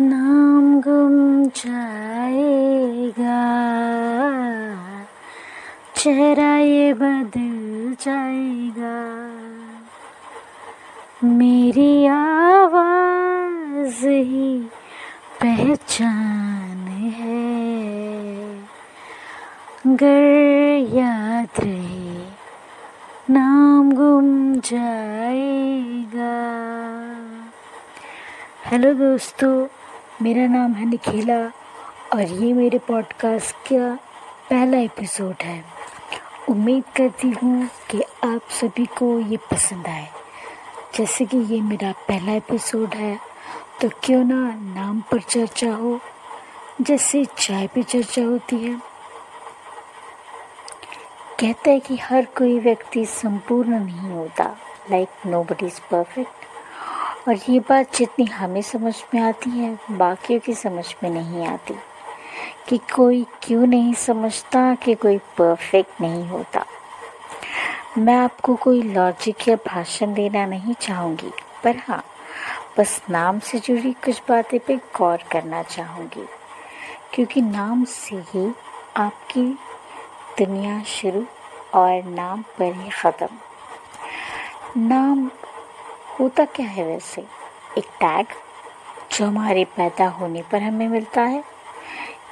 नाम गुम जाएगा। चेहरा ये बदल जाएगा। मेरी आवाज़ ही पहचान है। गर याद रहे, नाम गुम जाएगा। हेलो दोस्तों। मेरा नाम है निखिला और ये मेरे पॉडकास्ट का पहला एपिसोड है। उम्मीद करती हूँ कि आप सभी को ये पसंद आए। जैसे कि ये मेरा पहला एपिसोड है तो क्यों ना नाम पर चर्चा हो, जैसे चाय पे चर्चा होती है। कहते हैं कि हर कोई व्यक्ति संपूर्ण नहीं होता like nobody is perfect और ये बात जितनी हमें समझ में आती है, बाकियों की समझ में नहीं आती। कि कोई क्यों नहीं समझता कि कोई परफेक्ट नहीं होता। मैं आपको कोई लॉजिक या भाषण देना नहीं चाहूँगी, पर हाँ बस नाम से जुड़ी कुछ बातें पे गौर करना चाहूँगी। क्योंकि नाम से ही आपकी दुनिया शुरू और नाम पर ही ख़त्म। नाम होता क्या है वैसे? एक टैग जो हमारे पैदा होने पर हमें मिलता है,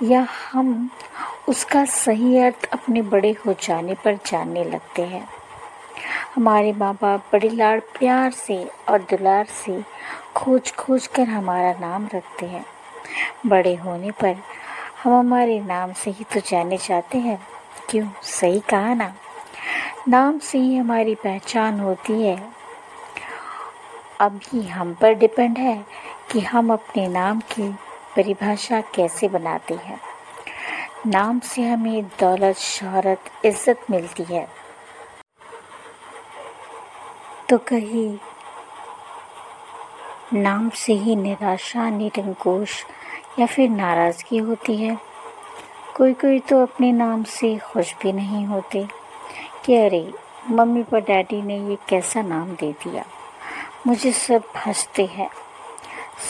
या हम उसका सही अर्थ अपने बड़े हो जाने पर जानने लगते हैं। हमारे माँ बाप बड़े लाड़ प्यार से और दुलार से खोज खोज कर हमारा नाम रखते हैं। बड़े होने पर हम हमारे नाम से ही तो जाने जाते हैं। क्यों? सही कहा ना। नाम से ही हमारी पहचान होती है। ये हम पर डिपेंड है कि हम अपने नाम की परिभाषा कैसे बनाते हैं। नाम से हमें दौलत, शहरत, इज़्ज़त मिलती है। तो कहीं नाम से ही निराशा, निरंकुश या फिर नाराज़गी होती है। कोई कोई तो अपने नाम से खुश भी नहीं होते कि अरे, मम्मी पर डैडी ने ये कैसा नाम दे दिया। मुझे सब हँसते हैं।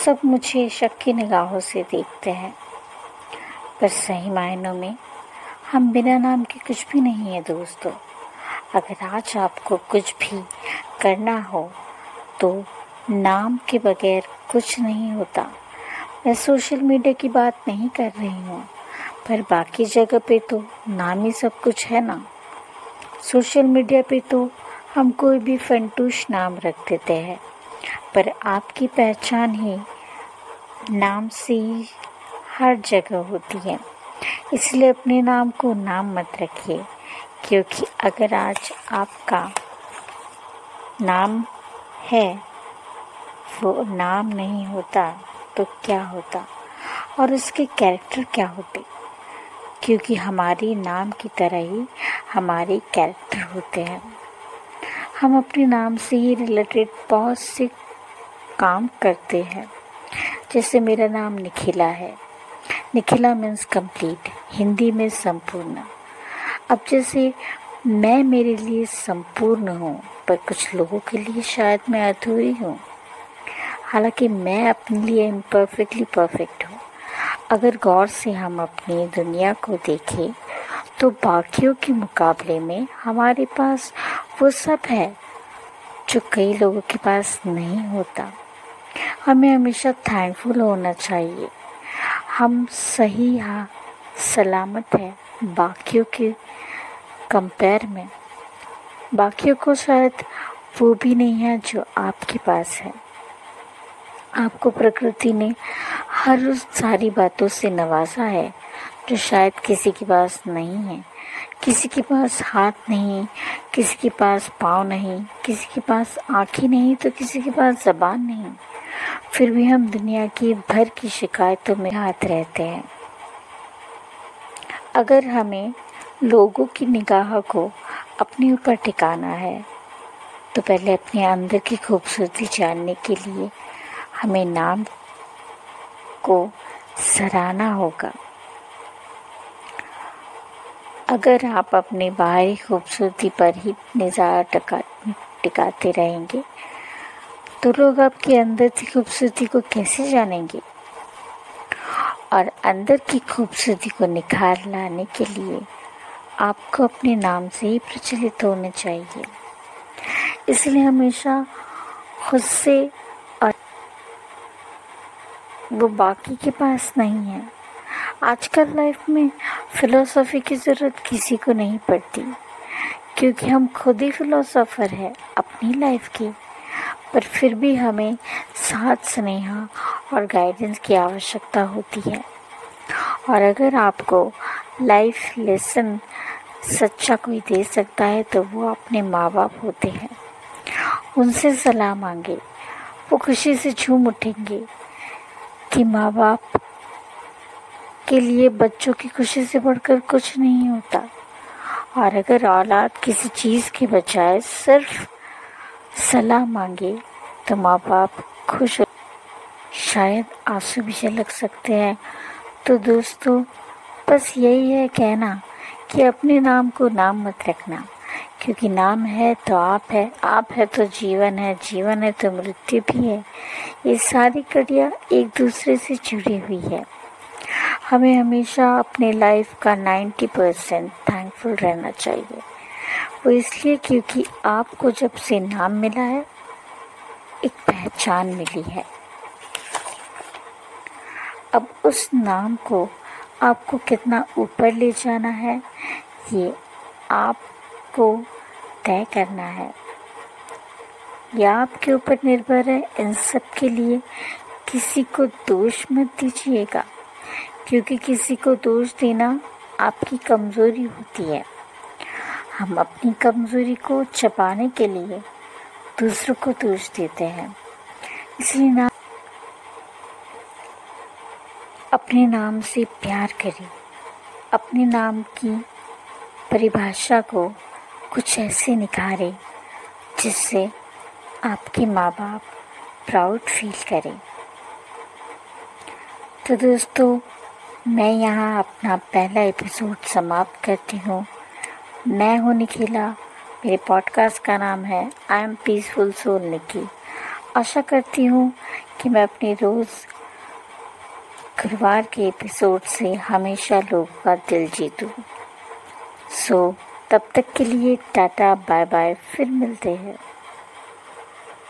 सब मुझे शक की निगाहों से देखते हैं। पर सही मायनों में हम बिना नाम के कुछ भी नहीं है दोस्तों। अगर आज आपको कुछ भी करना हो तो नाम के बगैर कुछ नहीं होता। मैं सोशल मीडिया की बात नहीं कर रही हूँ, पर बाकी जगह पे तो नाम ही सब कुछ है ना। सोशल मीडिया पे तो हम कोई भी फंटूश नाम रख देते हैं, पर आपकी पहचान ही नाम से ही हर जगह होती है। इसलिए अपने नाम को नाम मत रखिए, क्योंकि अगर आज आपका नाम है, वो नाम नहीं होता तो क्या होता? और उसके कैरेक्टर क्या होते? क्योंकि हमारी नाम की तरह ही हमारे कैरेक्टर होते हैं। हम अपने नाम से ही रिलेटेड बहुत से काम करते हैं। जैसे मेरा नाम निखिला है। निखिला मीन्स कंप्लीट हिंदी में संपूर्ण। अब जैसे मैं मेरे लिए संपूर्ण हूँ, पर कुछ लोगों के लिए शायद मैं अधूरी हूँ। हालाँकि मैं अपने लिए इम्परफेक्टली परफेक्ट हूँ। अगर गौर से हम अपनी दुनिया को देखें तो बाकियों के मुकाबले में हमारे पास वो सब है जो कई लोगों के पास नहीं होता। हमें हमेशा थैंकफुल होना चाहिए। हम सही हाँ सलामत है बाकियों के कंपेयर में। बाकियों को शायद वो भी नहीं है जो आपके पास है। आपको प्रकृति ने हर सारी बातों से नवाजा है। जो शायद किसी के पास नहीं है, किसी के पास हाथ नहीं, किसी के पास पाँव नहीं, किसी के पास आँखें नहीं तो किसी के पास जबान नहीं। फिर भी हम दुनिया की भर की शिकायतों में हाथ रहते हैं। अगर हमें लोगों की निगाह को अपने ऊपर टिकाना है तो पहले अपने अंदर की खूबसूरती जानने के लिए हमें नाम को सराहना होगा। अगर आप अपने बाहरी खूबसूरती पर ही निज़ार टका, टिकाते रहेंगे तो लोग आपके अंदर की खूबसूरती को कैसे जानेंगे? और अंदर की खूबसूरती को निखार लाने के लिए आपको अपने नाम से ही प्रचलित होने चाहिए। इसलिए हमेशा खुद से और वो बाकी के पास नहीं है। आजकल लाइफ में फिलोसॉफी की ज़रूरत किसी को नहीं पड़ती, क्योंकि हम खुद ही फिलोसोफर हैं अपनी लाइफ की। पर फिर भी हमें साथ स्नेहा और गाइडेंस की आवश्यकता होती है। और अगर आपको लाइफ लेसन सच्चा कोई दे सकता है तो वो अपने माँ बाप होते हैं। उनसे सलाह मांगे, वो खुशी से झूम उठेंगे कि माँ बाप के लिए बच्चों की खुशी से बढ़कर कुछ नहीं होता। और अगर औलाद किसी चीज़ के बजाय सिर्फ़ सलाह मांगे तो माँ बाप खुश शायद आँसू भी झलक सकते हैं। तो दोस्तों, बस यही है कहना कि अपने नाम को नाम मत रखना। क्योंकि नाम है तो आप है आप है तो जीवन है जीवन है तो मृत्यु भी है। ये सारी कड़ियाँ एक दूसरे से जुड़ी हुई है। हमें हमेशा अपने लाइफ का 90 परसेंट थैंकफुल रहना चाहिए। वो इसलिए क्योंकि आपको जब से नाम मिला है, एक पहचान मिली है। अब उस नाम को आपको कितना ऊपर ले जाना है, ये आपको तय करना है। यह आपके ऊपर निर्भर है। इन सब के लिए किसी को दोष मत दीजिएगा। क्योंकि किसी को दोष देना आपकी कमज़ोरी होती है। हम अपनी कमज़ोरी को छपाने के लिए दूसरों को दोष देते हैं। इसलिए ना अपने नाम से प्यार करें। अपने नाम की परिभाषा को कुछ ऐसे निखारें, जिससे आपके माँ बाप प्राउड फील करें। तो दोस्तों मैं यहाँ अपना पहला एपिसोड समाप्त करती हूँ। मैं हूँ निखिला। मेरे पॉडकास्ट का नाम है I am peaceful soul Nikki आशा करती हूँ कि मैं अपने रोज़ गुरुवार के एपिसोड से हमेशा लोगों का दिल जीतूँ। सो so, तब तक के लिए टाटा बाय बाय फिर मिलते हैं।